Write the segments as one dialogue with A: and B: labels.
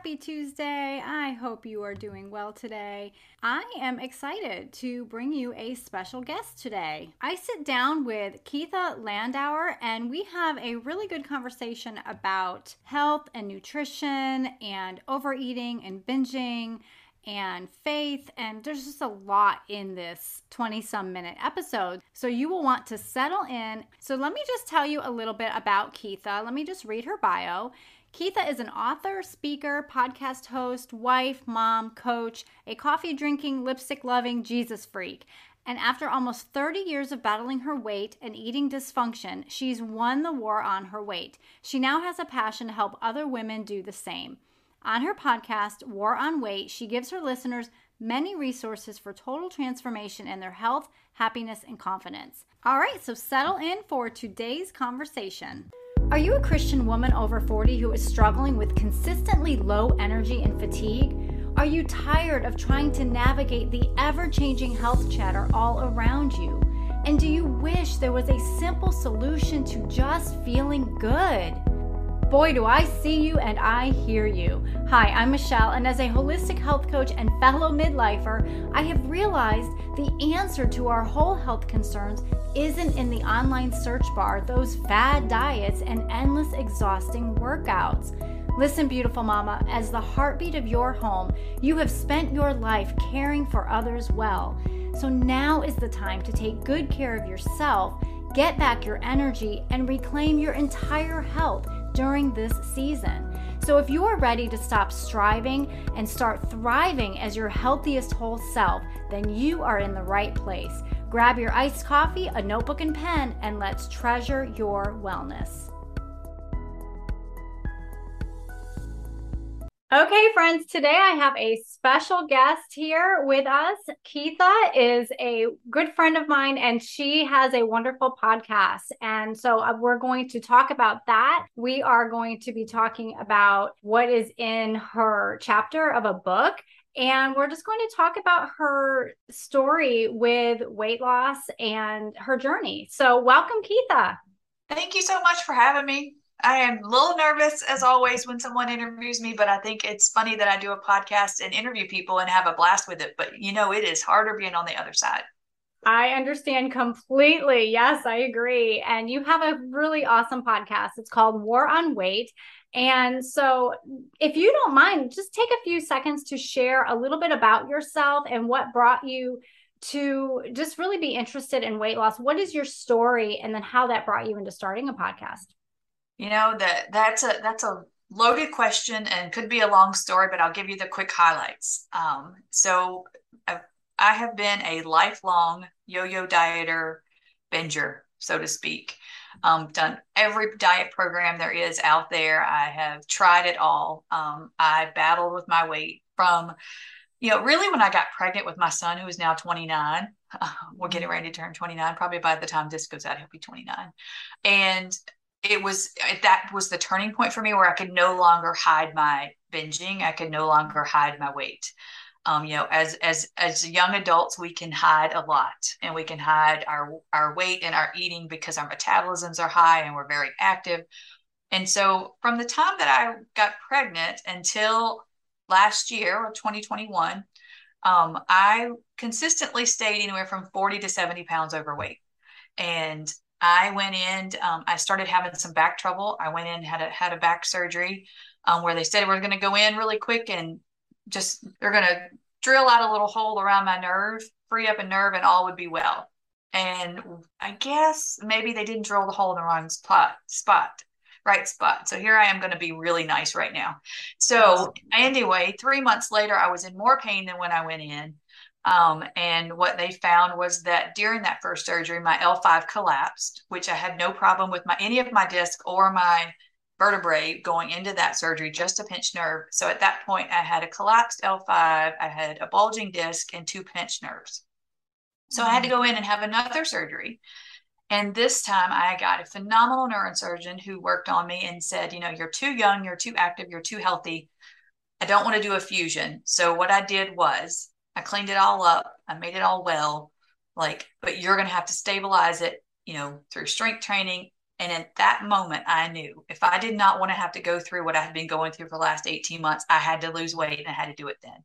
A: Happy Tuesday. I hope you are doing well today. I am excited to bring you a special guest today. I sit down with Keatha Landauer and we have a really good conversation about health and nutrition and overeating and binging and faith. And there's just a lot in this 20 some minute episode. So you will want to settle in. So let me just tell you a little bit about Keatha. Let me just read her bio. Keatha is an author, speaker, podcast host, wife, mom, coach, a coffee drinking, lipstick loving Jesus freak. And after almost 30 years of battling her weight and eating dysfunction, she's won the war on her weight. She now has a passion to help other women do the same. On her podcast, War on Weight, she gives her listeners many resources for total transformation in their health, happiness, and confidence. All right, so settle in for today's conversation. Are you a Christian woman over 40 who is struggling with consistently low energy and fatigue? Are you tired of trying to navigate the ever changing health chatter all around you? And do you wish there was a simple solution to just feeling good? Boy, do I see you and I hear you. Hi, I'm Michelle, and as a holistic health coach and fellow midlifer, I have realized the answer to our whole health concerns isn't in the online search bar, those fad diets, and endless exhausting workouts. Listen, beautiful mama, as the heartbeat of your home, you have spent your life caring for others well. So now is the time to take good care of yourself, get back your energy, and reclaim your entire health during this season. So, if you are ready to stop striving and start thriving as your healthiest whole self, then you are in the right place. Grab your iced coffee, a notebook, and pen, and let's treasure your wellness. Okay, friends, today I have a special guest here with us. Keatha is a good friend of mine, and she has a wonderful podcast. And so uh, we're going to talk about that. We are going to be talking about what is in her chapter of a book. And we're just going to talk about her story with weight loss and her journey. So, welcome, Keatha.
B: Thank you so much for having me. I am a little nervous as always when someone interviews me, but I think it's funny that I do a podcast and interview people and have a blast with it. But you know, it is harder being on the other side.
A: I understand completely. Yes, I agree. And you have a really awesome podcast. It's called War on Weight. And so, if you don't mind, just take a few seconds to share a little bit about yourself and what brought you to just really be interested in weight loss. What is your story? And then how that brought you into starting a podcast?
B: You know that that's a that's a loaded question and could be a long story, but I'll give you the quick highlights. Um, so I've, I have been a lifelong yo-yo dieter, binger, so to speak. Um, done every diet program there is out there. I have tried it all. Um, I battled with my weight from, you know, really when I got pregnant with my son, who is now 29. Uh, we're getting ready to turn 29. Probably by the time this goes out, he'll be 29. And it was that was the turning point for me where I could no longer hide my binging. I could no longer hide my weight. Um, you know, as as as young adults, we can hide a lot, and we can hide our our weight and our eating because our metabolisms are high and we're very active. And so, from the time that I got pregnant until last year or 2021, um, I consistently stayed anywhere from 40 to 70 pounds overweight. And I went in. Um, I started having some back trouble. I went in had a had a back surgery um, where they said we're going to go in really quick and just they're going to drill out a little hole around my nerve, free up a nerve, and all would be well. And I guess maybe they didn't drill the hole in the wrong spot. Spot right spot. So here I am going to be really nice right now. So anyway, three months later, I was in more pain than when I went in. Um, and what they found was that during that first surgery, my L5 collapsed, which I had no problem with my any of my disc or my vertebrae going into that surgery, just a pinched nerve. So at that point, I had a collapsed L5, I had a bulging disc, and two pinched nerves. So I had to mm-hmm. go in and have another surgery. And this time I got a phenomenal neurosurgeon who worked on me and said, you know, you're too young, you're too active, you're too healthy. I don't want to do a fusion. So what I did was I cleaned it all up, I made it all well, like, but you're going to have to stabilize it, you know, through strength training. And at that moment, I knew if I did not want to have to go through what I had been going through for the last 18 months, I had to lose weight and I had to do it then.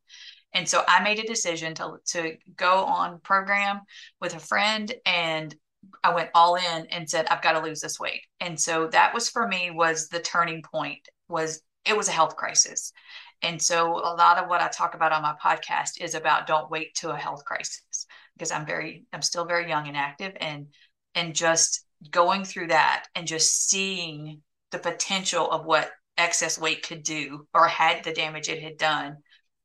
B: And so I made a decision to, to go on program with a friend and I went all in and said, I've got to lose this weight. And so that was for me was the turning point was it was a health crisis. And so a lot of what I talk about on my podcast is about don't wait to a health crisis because I'm very, I'm still very young and active and, and just going through that and just seeing the potential of what excess weight could do or had the damage it had done,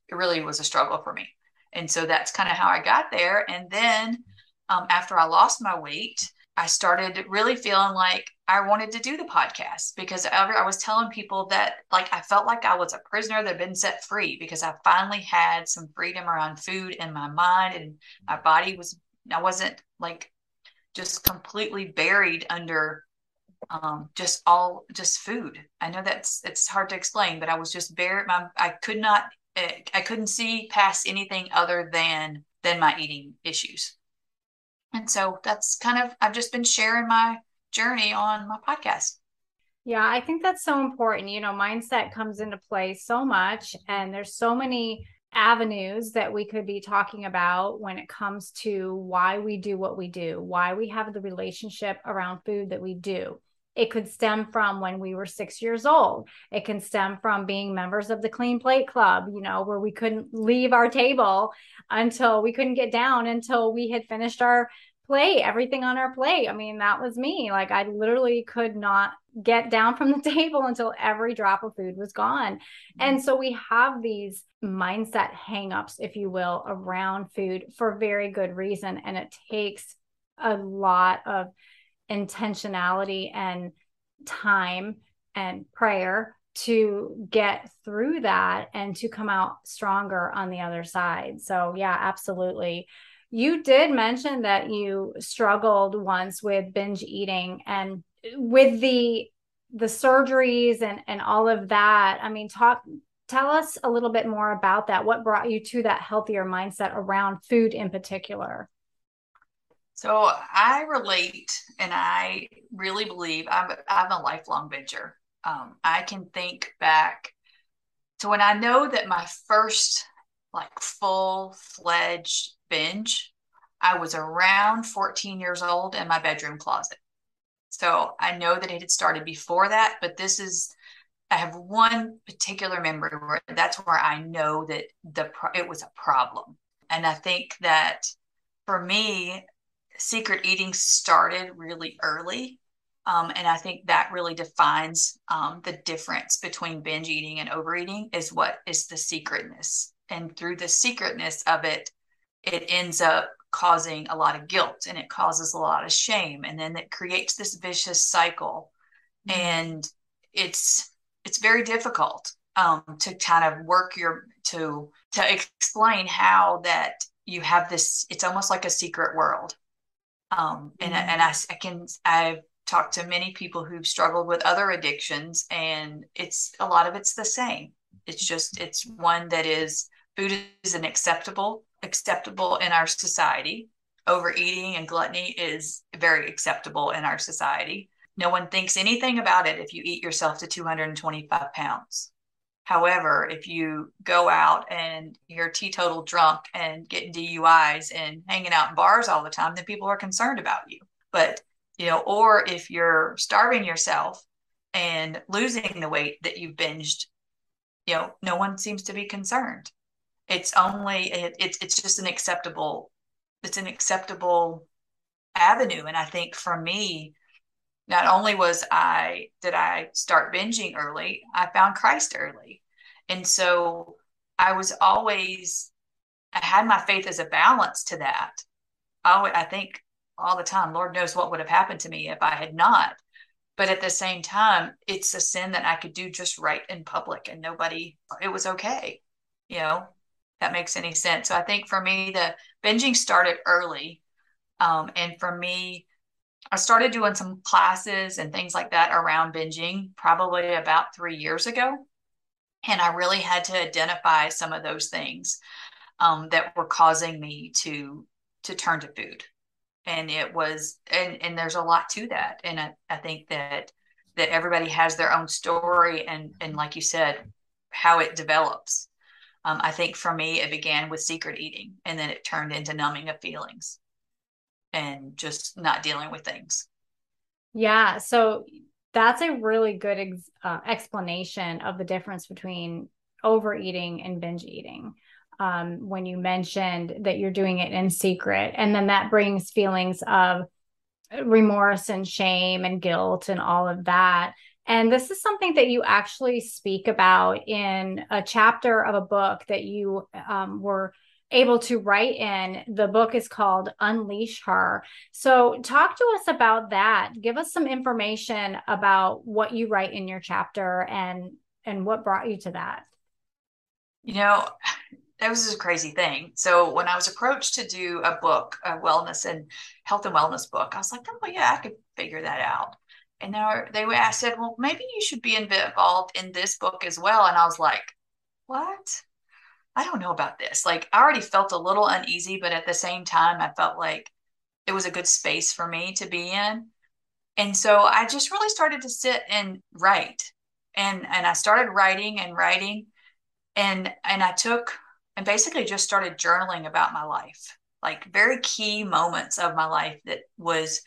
B: it really was a struggle for me. And so that's kind of how I got there. And then um, after I lost my weight, I started really feeling like I wanted to do the podcast because I was telling people that like I felt like I was a prisoner that had been set free because I finally had some freedom around food in my mind and my body was I wasn't like just completely buried under um, just all just food. I know that's it's hard to explain, but I was just buried. My I could not eh, I couldn't see past anything other than than my eating issues. And so that's kind of, I've just been sharing my journey on my podcast.
A: Yeah, I think that's so important. You know, mindset comes into play so much, and there's so many avenues that we could be talking about when it comes to why we do what we do, why we have the relationship around food that we do. It could stem from when we were six years old. It can stem from being members of the Clean Plate Club, you know, where we couldn't leave our table until we couldn't get down until we had finished our plate, everything on our plate. I mean, that was me. Like, I literally could not get down from the table until every drop of food was gone. Mm-hmm. And so we have these mindset hangups, if you will, around food for very good reason. And it takes a lot of intentionality and time and prayer to get through that and to come out stronger on the other side. So, yeah, absolutely. You did mention that you struggled once with binge eating and with the the surgeries and and all of that. I mean, talk tell us a little bit more about that. What brought you to that healthier mindset around food in particular?
B: So I relate, and I really believe I'm I'm a lifelong binger. Um, I can think back to when I know that my first like full fledged binge, I was around 14 years old in my bedroom closet. So I know that it had started before that, but this is I have one particular memory where that's where I know that the it was a problem, and I think that for me, secret eating started really early. Um, and I think that really defines um, the difference between binge eating and overeating is what is the secretness. And through the secretness of it, it ends up causing a lot of guilt and it causes a lot of shame. And then it creates this vicious cycle. Mm-hmm. And it's it's very difficult um, to kind of work your to to explain how that you have this it's almost like a secret world um, and mm-hmm. and I, I can I've talked to many people who've struggled with other addictions, and it's a lot of it's the same. It's just it's one that is food is an acceptable acceptable in our society. Overeating and gluttony is very acceptable in our society. No one thinks anything about it if you eat yourself to 225 pounds. However, if you go out and you're teetotal drunk and getting DUIs and hanging out in bars all the time, then people are concerned about you. But, you know, or if you're starving yourself and losing the weight that you've binged, you know, no one seems to be concerned. It's only, it, it's, it's just an acceptable, it's an acceptable avenue. And I think for me, not only was I did I start binging early, I found Christ early. And so I was always I had my faith as a balance to that. I, I think all the time, Lord knows what would have happened to me if I had not. But at the same time, it's a sin that I could do just right in public and nobody, it was okay. You know, that makes any sense. So I think for me, the binging started early. Um, and for me, I started doing some classes and things like that around binging probably about three years ago. And I really had to identify some of those things um, that were causing me to to turn to food. And it was and and there's a lot to that. And I, I think that that everybody has their own story and and like you said, how it develops. Um, I think for me, it began with secret eating and then it turned into numbing of feelings and just not dealing with things.
A: Yeah. So that's a really good ex- uh, explanation of the difference between overeating and binge eating. Um, when you mentioned that you're doing it in secret, and then that brings feelings of remorse and shame and guilt and all of that. And this is something that you actually speak about in a chapter of a book that you um, were able to write in. The book is called Unleash Her. So, talk to us about that. Give us some information about what you write in your chapter and and what brought you to that.
B: You know, that was a crazy thing. So when I was approached to do a book, a wellness and health and wellness book, I was like, oh yeah, I could figure that out. And they they I said, well, maybe you should be involved in this book as well. And I was like, what? I don't know about this. Like I already felt a little uneasy, but at the same time, I felt like it was a good space for me to be in. And so I just really started to sit and write. And and I started writing and writing and and I took and basically just started journaling about my life. Like very key moments of my life that was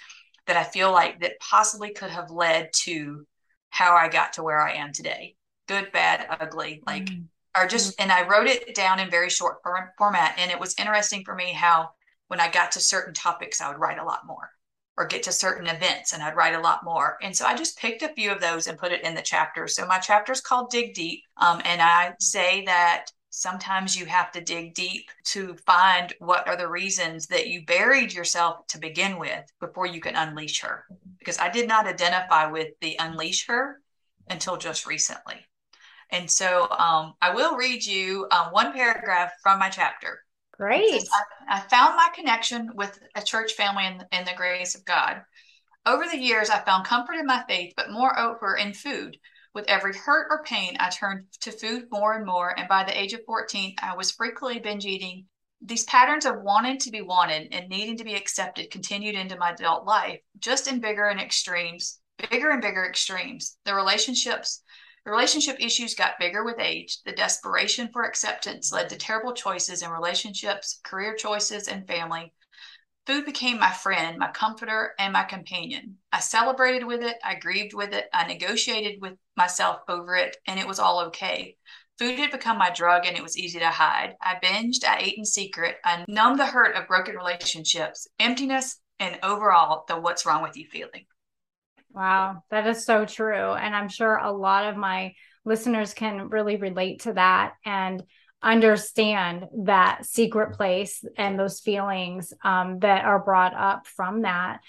B: that I feel like that possibly could have led to how I got to where I am today. Good, bad, ugly. Like mm or just mm-hmm. and i wrote it down in very short format and it was interesting for me how when i got to certain topics i would write a lot more or get to certain events and i'd write a lot more. And so i just picked a few of those and put it in the chapter. So my chapter is called dig deep um, and i say that sometimes you have to dig deep to find what are the reasons that you buried yourself to begin with before you can unleash her. Because i did not identify with the unleash her until just recently and so um, I will read you uh, one paragraph from my chapter.
A: Great.
B: Says, I, I, found my connection with a church family in, in the grace of God. Over the years, I found comfort in my faith, but more moreover in food. With every hurt or pain, I turned to food more and more. And by the age of 14, I was frequently binge eating. These patterns of wanting to be wanted and needing to be accepted continued into my adult life, just in bigger and extremes, bigger and bigger extremes. The relationships the relationship issues got bigger with age. The desperation for acceptance led to terrible choices in relationships, career choices, and family. Food became my friend, my comforter, and my companion. I celebrated with it, I grieved with it, I negotiated with myself over it, and it was all okay. Food had become my drug and it was easy to hide. I binged, I ate in secret, I numbed the hurt of broken relationships, emptiness, and overall the what's wrong with you feeling.
A: Wow, that is so true. And I'm sure a lot of my listeners can really relate to that and understand that secret place and those feelings um, that are brought up from that.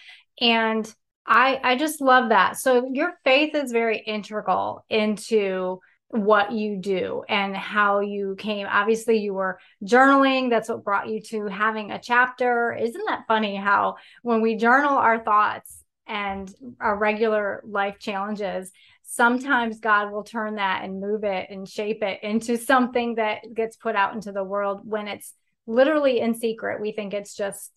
A: And I I just love that. So your faith is very integral into what you do and how you came obviously you were journaling that's what brought you to having a chapter isn't that funny how when we journal our thoughts and our regular life challenges, sometimes God will turn that and move it and shape it into something that gets put out into the world when it's literally in secret. We think it's just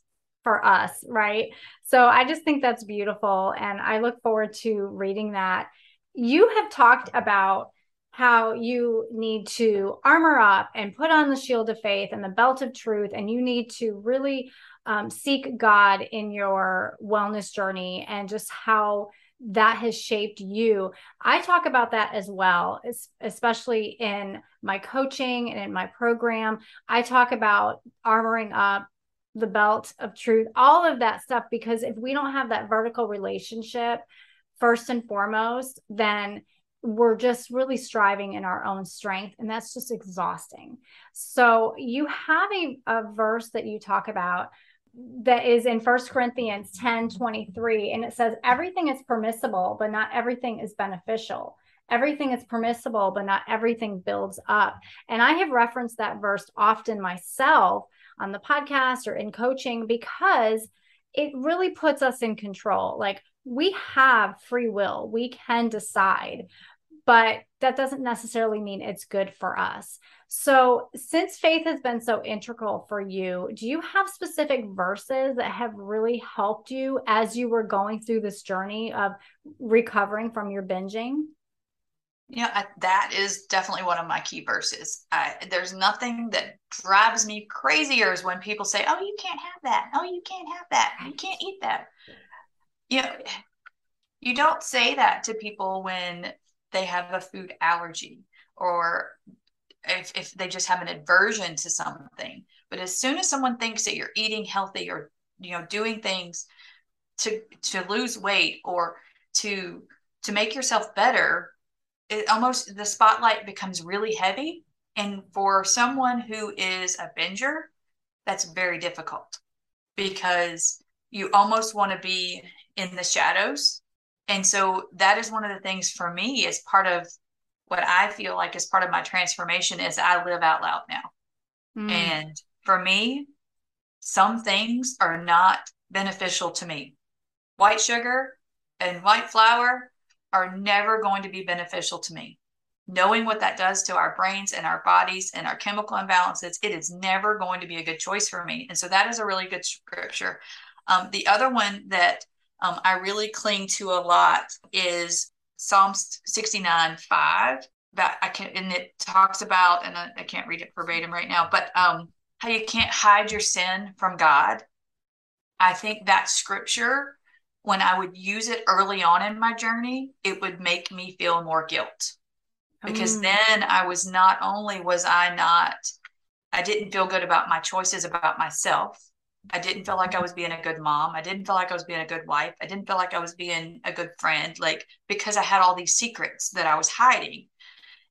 A: for us, right? So I just think that's beautiful. And I look forward to reading that. You have talked about how you need to armor up and put on the shield of faith and the belt of truth, and you need to really um, seek God in your wellness journey and just how that has shaped you. I talk about that as well, especially in my coaching and in my program. I talk about armoring up the belt of truth, all of that stuff, because if we don't have that vertical relationship, first and foremost, then we're just really striving in our own strength and that's just exhausting so you have a, a verse that you talk about that is in First Corinthians 10 23. And it says, Everything is permissible, but not everything is beneficial. Everything is permissible, but not everything builds up. And I have referenced that verse often myself on the podcast or in coaching because it really puts us in control. Like we have free will, we can decide, but that doesn't necessarily mean it's good for us. So, since faith has been so integral for you, do you have specific verses that have really helped you as you were going through this journey of recovering from your binging?
B: Yeah, I, that is definitely one of my key verses. I, there's nothing that drives me crazier is when people say, "Oh, you can't have that. Oh, you can't have that. You can't eat that." You know, you don't say that to people when they have a food allergy or if, if they just have an aversion to something. But as soon as someone thinks that you're eating healthy or you know doing things to to lose weight or to to make yourself better it almost the spotlight becomes really heavy and for someone who is a binger that's very difficult because you almost want to be in the shadows and so that is one of the things for me as part of what i feel like is part of my transformation is i live out loud now mm. and for me some things are not beneficial to me white sugar and white flour are never going to be beneficial to me. Knowing what that does to our brains and our bodies and our chemical imbalances, it is never going to be a good choice for me. And so that is a really good scripture. Um, the other one that um, I really cling to a lot is Psalms 69 5. That I can, and it talks about, and I, I can't read it verbatim right now, but um, how you can't hide your sin from God. I think that scripture when I would use it early on in my journey, it would make me feel more guilt. Because mm. then I was not only was I not, I didn't feel good about my choices about myself. I didn't feel like I was being a good mom. I didn't feel like I was being a good wife. I didn't feel like I was being a good friend, like because I had all these secrets that I was hiding.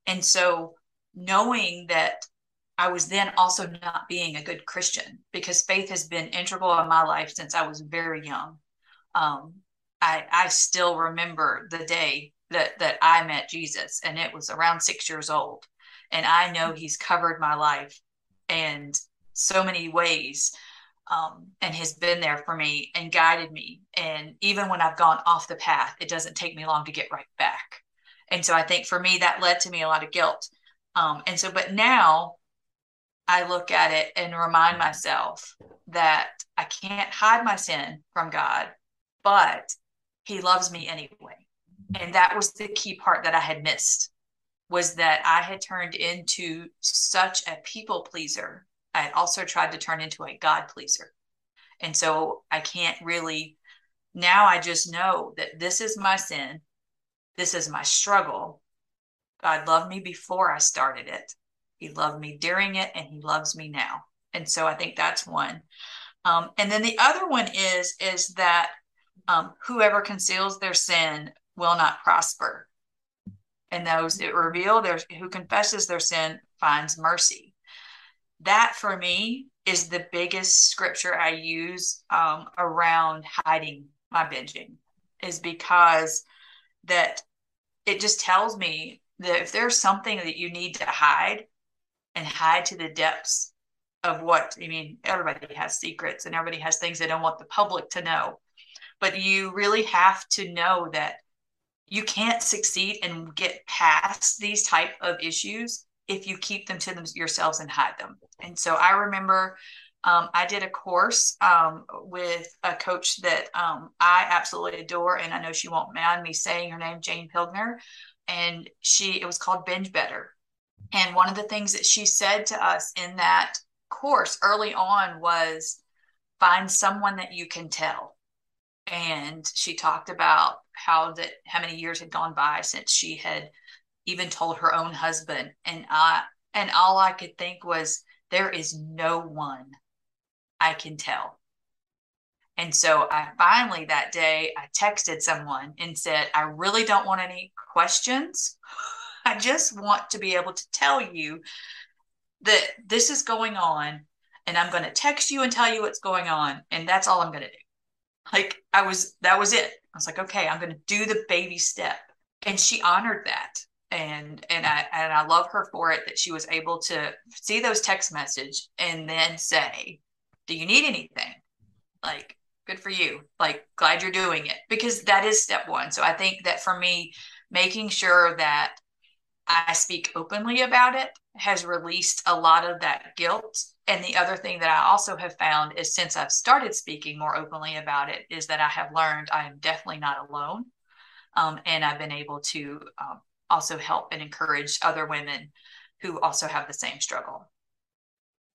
B: And so knowing that I was then also not being a good Christian because faith has been integral in my life since I was very young um, I, I still remember the day that that I met Jesus, and it was around six years old, and I know He's covered my life and so many ways, um, and has been there for me and guided me. And even when I've gone off the path, it doesn't take me long to get right back. And so I think for me that led to me a lot of guilt. Um, and so, but now I look at it and remind myself that I can't hide my sin from God but he loves me anyway. And that was the key part that I had missed was that I had turned into such a people pleaser. I also tried to turn into a God pleaser. And so I can't really, now I just know that this is my sin. This is my struggle. God loved me before I started it. He loved me during it and he loves me now. And so I think that's one. Um, and then the other one is, is that um, whoever conceals their sin will not prosper. And those that reveal their who confesses their sin finds mercy. That for me is the biggest scripture I use um, around hiding my binging, is because that it just tells me that if there's something that you need to hide and hide to the depths of what I mean, everybody has secrets and everybody has things they don't want the public to know but you really have to know that you can't succeed and get past these type of issues if you keep them to them yourselves and hide them. And so i remember um, i did a course um, with a coach that um, i absolutely adore and i know she won't mind me saying her name jane pilgner. And she it was called binge better. And one of the things that she said to us in that course early on was find someone that you can tell. And she talked about how that how many years had gone by since she had even told her own husband and i and all i could think was there is no one i can tell and so i finally that day i texted someone and said i really don't want any questions i just want to be able to tell you that this is going on and i'm going to text you and tell you what's going on and that's all i'm going to do like I was, that was it. I was like, okay, I'm going to do the baby step. And she honored that. And, and I, and I love her for it that she was able to see those text message and then say, do you need anything? Like, good for you. Like, glad you're doing it because that is step one. So I think that for me, making sure that I speak openly about it has released a lot of that guilt. And the other thing that I also have found is since I've started speaking more openly about it, is that I have learned I am definitely not alone. Um, and I've been able to um, also help and encourage other women who also have the same struggle.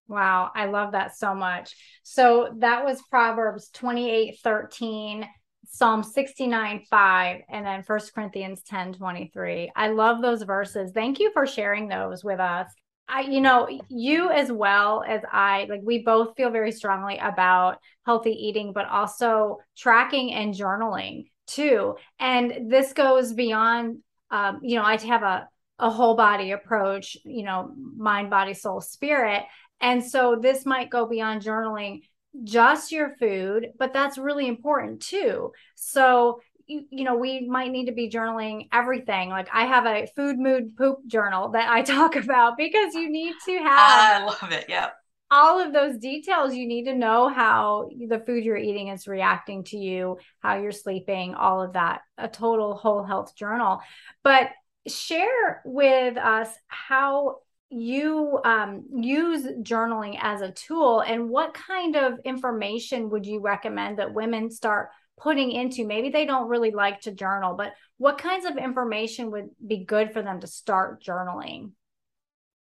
A: Wow, I love that so much. So that was Proverbs 28 13, Psalm 69 5, and then First Corinthians 10 23. I love those verses. Thank you for sharing those with us. I, you know, you as well as I, like, we both feel very strongly about healthy eating, but also tracking and journaling too. And this goes beyond, um, you know, I have a, a whole body approach, you know, mind, body, soul, spirit. And so this might go beyond journaling just your food, but that's really important too. So, you, you know, we might need to be journaling everything. Like I have a food, mood, poop journal that I talk about because you need to have.
B: I love it. Yeah.
A: All of those details, you need to know how the food you're eating is reacting to you, how you're sleeping, all of that, a total whole health journal. But share with us how you um, use journaling as a tool and what kind of information would you recommend that women start putting into maybe they don't really like to journal but what kinds of information would be good for them to start journaling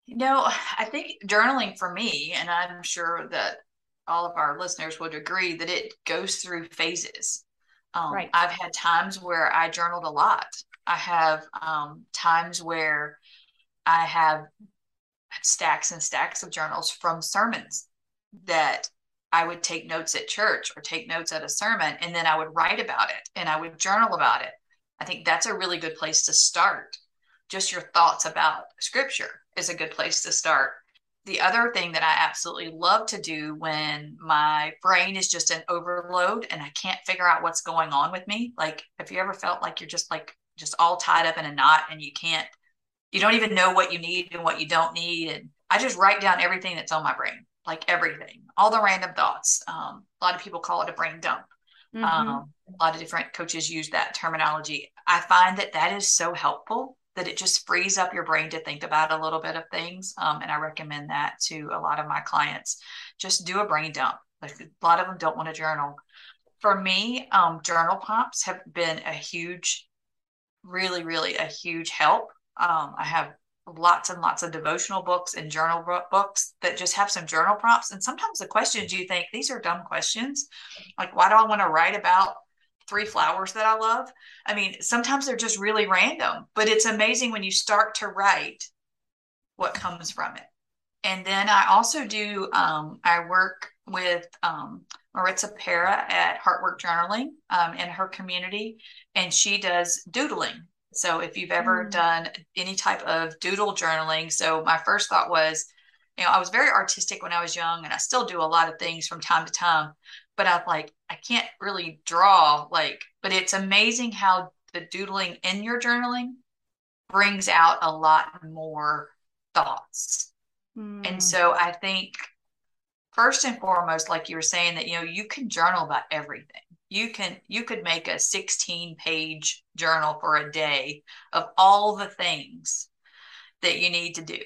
B: you know i think journaling for me and i'm sure that all of our listeners would agree that it goes through phases um, right. i've had times where i journaled a lot i have um, times where i have stacks and stacks of journals from sermons that I would take notes at church or take notes at a sermon, and then I would write about it and I would journal about it. I think that's a really good place to start. Just your thoughts about scripture is a good place to start. The other thing that I absolutely love to do when my brain is just an overload and I can't figure out what's going on with me, like, have you ever felt like you're just like, just all tied up in a knot and you can't you don't even know what you need and what you don't need. And I just write down everything that's on my brain, like everything, all the random thoughts. Um, a lot of people call it a brain dump. Mm-hmm. Um, a lot of different coaches use that terminology. I find that that is so helpful that it just frees up your brain to think about a little bit of things. Um, and I recommend that to a lot of my clients. Just do a brain dump. Like a lot of them don't want to journal. For me, um, journal prompts have been a huge, really, really a huge help um, I have lots and lots of devotional books and journal books that just have some journal prompts. And sometimes the questions you think these are dumb questions, like why do I want to write about three flowers that I love? I mean, sometimes they're just really random, but it's amazing when you start to write what comes from it. And then I also do, um, I work with um, Maritza Pera at Heartwork Journaling um, in her community, and she does doodling. So if you've ever mm. done any type of doodle journaling, so my first thought was, you know, I was very artistic when I was young and I still do a lot of things from time to time, but I'm like, I can't really draw like, but it's amazing how the doodling in your journaling brings out a lot more thoughts. Mm. And so I think first and foremost, like you were saying, that you know, you can journal about everything you can you could make a 16 page journal for a day of all the things that you need to do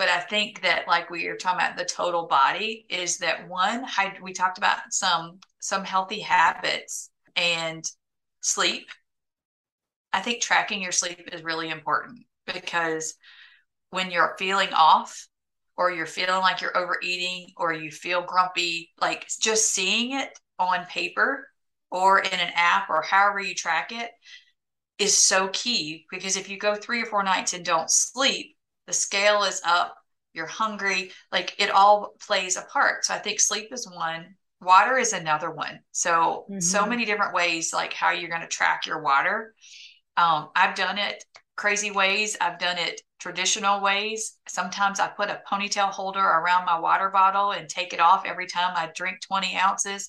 B: but i think that like we were talking about the total body is that one we talked about some some healthy habits and sleep. I think tracking your sleep is really important because when you're feeling off or you're feeling like you're overeating or you feel grumpy like just seeing it on paper or in an app or however you track it is so key because if you go three or four nights and don't sleep, the scale is up, you're hungry, like it all plays a part. So I think sleep is one, water is another one. So, mm-hmm. so many different ways, like how you're going to track your water. Um, I've done it crazy ways, I've done it traditional ways. Sometimes I put a ponytail holder around my water bottle and take it off every time I drink 20 ounces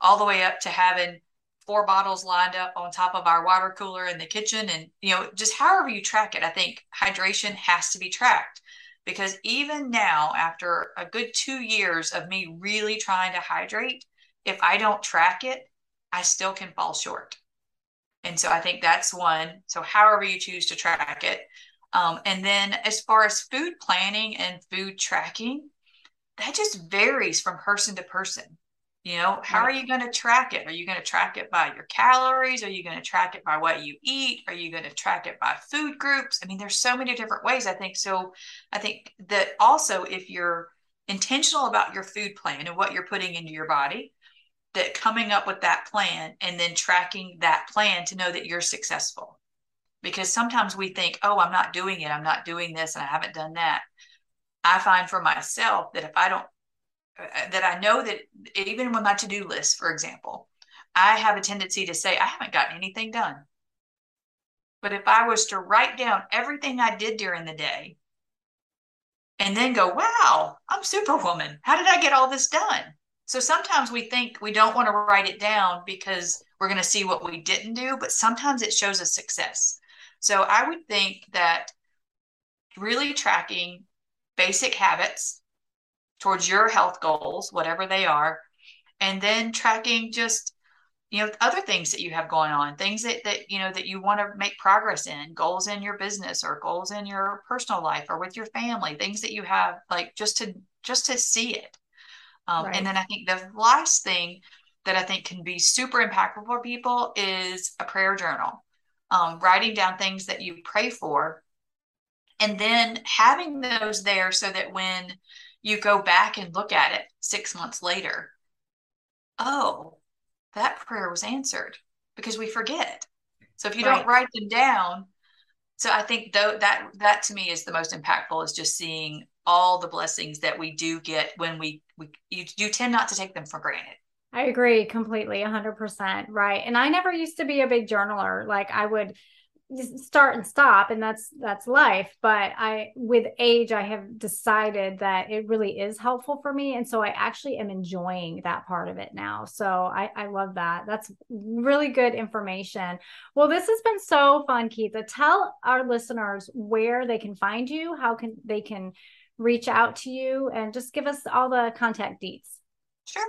B: all the way up to having four bottles lined up on top of our water cooler in the kitchen and you know just however you track it i think hydration has to be tracked because even now after a good two years of me really trying to hydrate if I don't track it, I still can fall short. And so I think that's one. So, however you choose to track it. Um, and then, as far as food planning and food tracking, that just varies from person to person. You know, how are you going to track it? Are you going to track it by your calories? Are you going to track it by what you eat? Are you going to track it by food groups? I mean, there's so many different ways, I think. So I think that also if you're intentional about your food plan and what you're putting into your body, that coming up with that plan and then tracking that plan to know that you're successful. Because sometimes we think, oh, I'm not doing it. I'm not doing this and I haven't done that. I find for myself that if I don't Uh, that I know that even with my to do list, for example, I have a tendency to say, I haven't gotten anything done. But if I was to write down everything I did during the day and then go, wow, I'm superwoman. How did I get all this done? So sometimes we think we don't want to write it down because we're going to see what we didn't do, but sometimes it shows a success. So I would think that really tracking basic habits towards your health goals, whatever they are, and then tracking just you know other things that you have going on things that, that you know that you want to make progress in goals in your business or goals in your personal life or with your family things that you have like just to just to see it um, right. and then i think the last thing that i think can be super impactful for people is a prayer journal um, writing down things that you pray for and then having those there so that when you go back and look at it six months later. Oh, that prayer was answered because we forget. So if you right. don't write them down, so I think though that that to me is the most impactful is just seeing all the blessings that we do get when we we you, you tend not to take them for granted.
A: I agree completely 100% right. And I never used to be a big journaler. Like I would start and stop and that's that's life. But i with age i have decided that it really is helpful for me and so i actually am enjoying that part of it now. So i i love that. That's really good information. Well this has been so fun keatha tell our listeners where they can find you how can they can reach out to you and just give us all the contact deets.
B: Sure.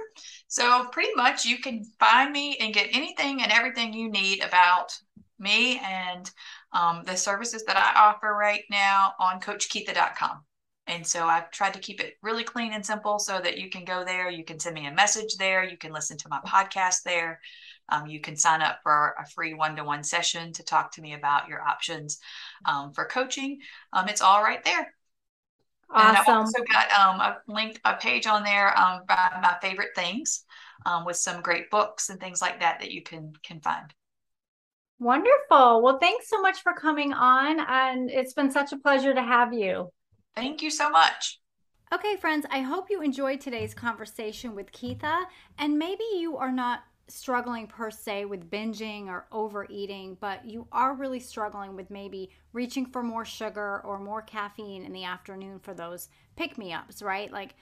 B: So pretty much you can find me and get anything and everything you need about me and um, the services that I offer right now on coachkeatha.com. And so I've tried to keep it really clean and simple so that you can go there. You can send me a message there. You can listen to my podcast there. Um, you can sign up for a free one to one session to talk to me about your options um, for coaching. Um, it's all right there. Awesome. And I've also got um, a link, a page on there um, by my favorite things um, with some great books and things like that that you can can find.
A: Wonderful. Well, thanks so much for coming on. And it's been such a pleasure to have you.
B: Thank you so much.
A: Okay, friends, I hope you enjoyed today's conversation with Keatha. And maybe you are not struggling per se with binging or overeating, but you are really struggling with maybe reaching for more sugar or more caffeine in the afternoon for those pick me ups, right? Like,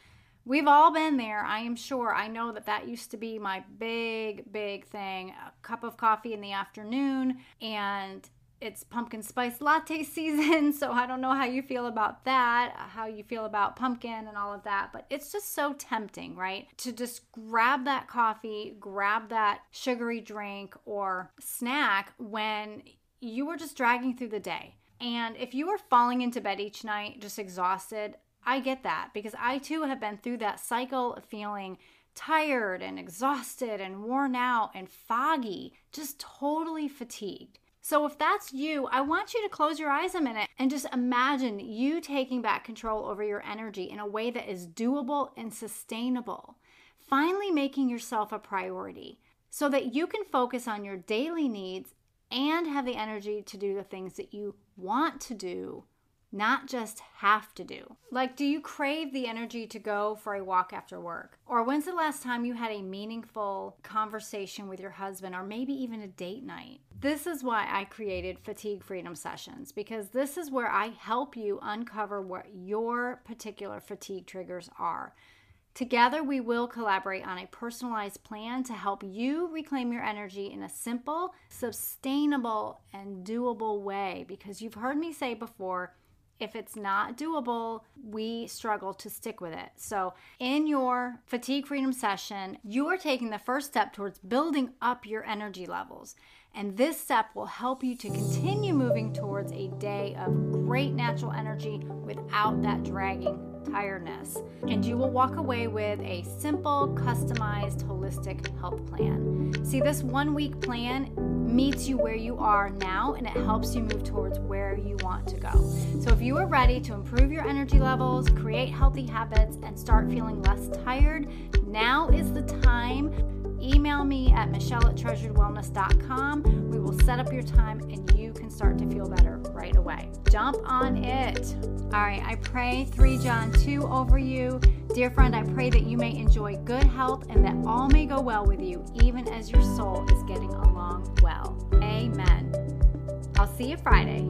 A: We've all been there, I am sure. I know that that used to be my big, big thing. A cup of coffee in the afternoon, and it's pumpkin spice latte season. So I don't know how you feel about that, how you feel about pumpkin and all of that, but it's just so tempting, right? To just grab that coffee, grab that sugary drink or snack when you were just dragging through the day. And if you are falling into bed each night just exhausted, I get that because I too have been through that cycle of feeling tired and exhausted and worn out and foggy, just totally fatigued. So, if that's you, I want you to close your eyes a minute and just imagine you taking back control over your energy in a way that is doable and sustainable. Finally, making yourself a priority so that you can focus on your daily needs and have the energy to do the things that you want to do not just have to do. Like, do you crave the energy to go for a walk after work? Or when's the last time you had a meaningful conversation with your husband, or maybe even a date night? This is why I created Fatigue Freedom Sessions, because this is where I help you uncover what your particular fatigue triggers are. Together, we will collaborate on a personalized plan to help you reclaim your energy in a simple, sustainable, and doable way. Because you've heard me say before, if it's not doable, we struggle to stick with it. So, in your fatigue freedom session, you are taking the first step towards building up your energy levels. And this step will help you to continue moving towards a day of great natural energy without that dragging tiredness. And you will walk away with a simple, customized, holistic health plan. See, this one week plan meets you where you are now and it helps you move towards where you want to go. So, if you are ready to improve your energy levels, create healthy habits, and start feeling less tired, now is the time email me at michelle at treasuredwellness.com. We will set up your time and you can start to feel better right away. Jump on it. All right, I pray 3 John 2 over you. Dear friend, I pray that you may enjoy good health and that all may go well with you, even as your soul is getting along well. Amen. I'll see you Friday.